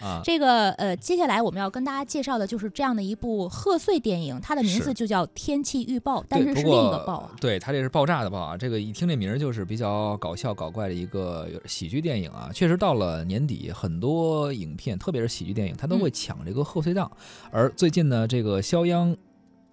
啊。这个呃，接下来我们要跟大家介绍的就是这样的一部贺岁电影，它的名字就叫《天气预报》，但是是另一个报啊。对，它这是爆炸的爆啊！这个一听这名儿就是比较搞笑搞怪的一个喜剧电影啊。确实到了年底，很多影片，特别是喜剧电影，它都会抢这个贺岁档。而最近呢，这个肖央。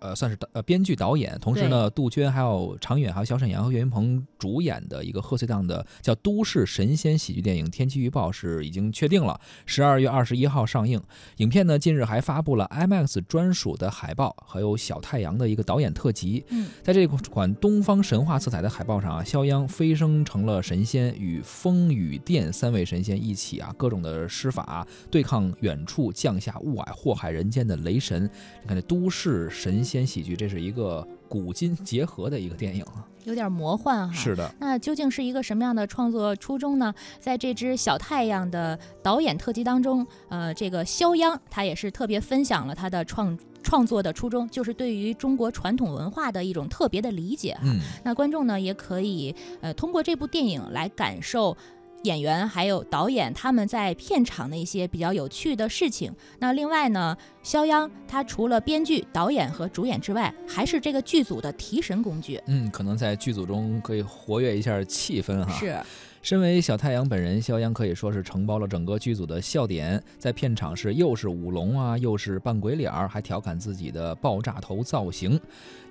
呃，算是导呃编剧导演，同时呢，杜鹃还有常远还有小沈阳和岳云鹏主演的一个贺岁档的叫都市神仙喜剧电影《天气预报》是已经确定了，十二月二十一号上映。影片呢，近日还发布了 IMAX 专属的海报，还有小太阳的一个导演特辑。嗯，在这款东方神话色彩的海报上啊，肖央飞升成了神仙，与风雨电三位神仙一起啊，各种的施法对抗远处降下雾霭祸害人间的雷神。你看这都市神仙喜剧，这是一个古今结合的一个电影啊。有点魔幻哈。是的，那究竟是一个什么样的创作初衷呢？在这支小太阳的导演特辑当中，呃，这个肖央他也是特别分享了他的创创作的初衷，就是对于中国传统文化的一种特别的理解哈。嗯，那观众呢也可以呃通过这部电影来感受。演员还有导演他们在片场的一些比较有趣的事情。那另外呢，肖央他除了编剧、导演和主演之外，还是这个剧组的提神工具。嗯，可能在剧组中可以活跃一下气氛哈。是。身为小太阳本人，肖央可以说是承包了整个剧组的笑点，在片场是又是舞龙啊，又是扮鬼脸儿，还调侃自己的爆炸头造型。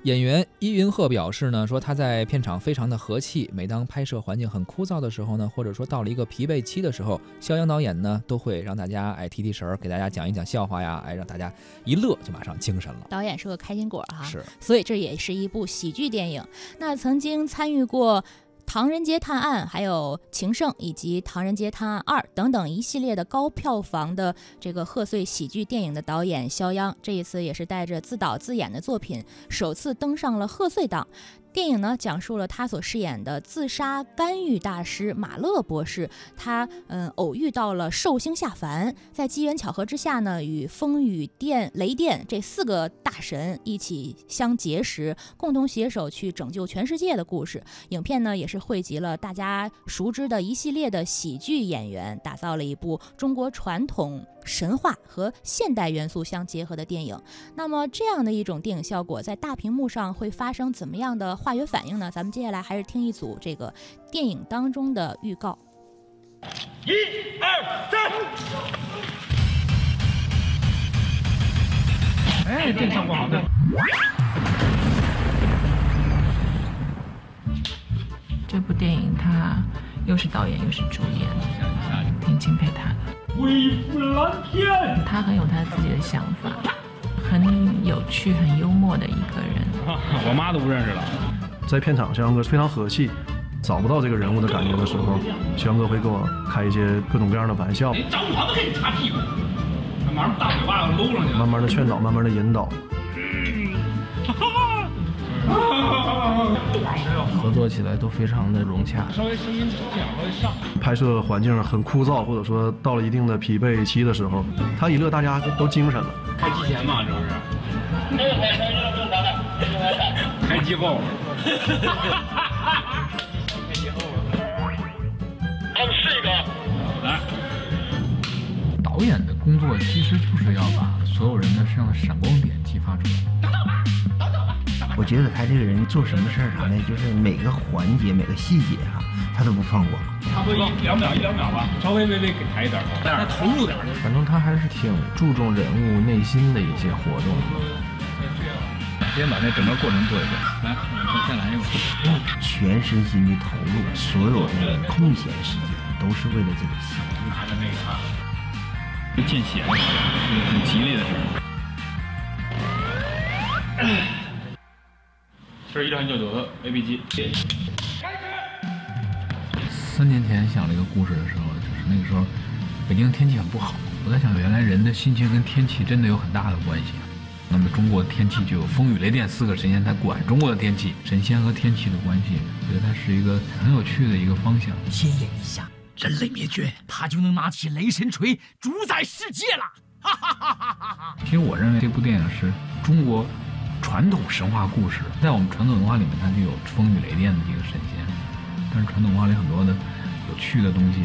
演员伊云鹤表示呢，说他在片场非常的和气，每当拍摄环境很枯燥的时候呢，或者说到了一个疲惫期的时候，肖央导演呢都会让大家哎提提神儿，给大家讲一讲笑话呀，哎让大家一乐就马上精神了。导演是个开心果哈，是，所以这也是一部喜剧电影。那曾经参与过。《唐人街探案》还有《情圣》以及《唐人街探案二》等等一系列的高票房的这个贺岁喜剧电影的导演肖央，这一次也是带着自导自演的作品，首次登上了贺岁档。电影呢，讲述了他所饰演的自杀干预大师马勒博士，他嗯偶遇到了寿星下凡，在机缘巧合之下呢，与风雨电、雷电这四个大神一起相结识，共同携手去拯救全世界的故事。影片呢，也是汇集了大家熟知的一系列的喜剧演员，打造了一部中国传统。神话和现代元素相结合的电影，那么这样的一种电影效果，在大屏幕上会发生怎么样的化学反应呢？咱们接下来还是听一组这个电影当中的预告。一二三！哎，这效果好的。这部电影他又是导演又是主演，挺钦佩他的。恢复蓝天。他很有他自己的想法，很有趣、很幽默的一个人。我妈都不认识了。在片场，肖阳哥非常和气，找不到这个人物的感觉的时候，肖阳哥会跟我开一些各种各样的玩笑。找我都给你擦屁股，马上大嘴巴子搂上去。慢慢的劝导，慢慢的引导。合作起来都非常的融洽。稍微声音小，稍上。拍摄环境很枯燥，或者说到了一定的疲惫期的时候，他一乐，大家都精神了。开机前嘛，这不是？开机后。还有是一个。来。导演的工作其实就是要把所有人的身上的闪光点激发出来。我觉得他这个人做什么事儿啥呢，就是每个环节、每个细节哈、啊，他都不放过。差不多一两秒一两秒吧，稍微微微给抬一点，再投入点。反正他还是挺注重人物内心的一些活动。先把那整个过程做一遍。来，我先来一个。全身心的投入，所有的空闲时间都是为了这个戏。他的那个啊，见血，很吉利的事。这是一战就有的 A B 机。三年前想这个故事的时候，就是那个时候，北京天气很不好。我在想，原来人的心情跟天气真的有很大的关系。那么中国天气就有风雨雷电四个神仙，在管中国的天气，神仙和天气的关系，我觉得它是一个很有趣的一个方向。先演一下人类灭绝，他就能拿起雷神锤主宰世界了。哈哈哈哈哈哈！其实我认为这部电影是中国传统神话故事，在我们传统文化里面，它就有风雨雷电的一个神仙。但是传统文化里很多的有趣的东西，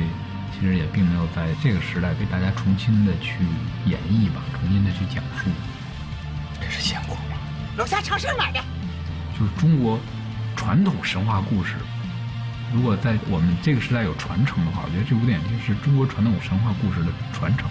其实也并没有在这个时代被大家重新的去演绎吧，重新的去讲述。这是现货吗？楼下超市买的。就是中国传统神话故事，如果在我们这个时代有传承的话，我觉得这部电影就是中国传统神话故事的传承。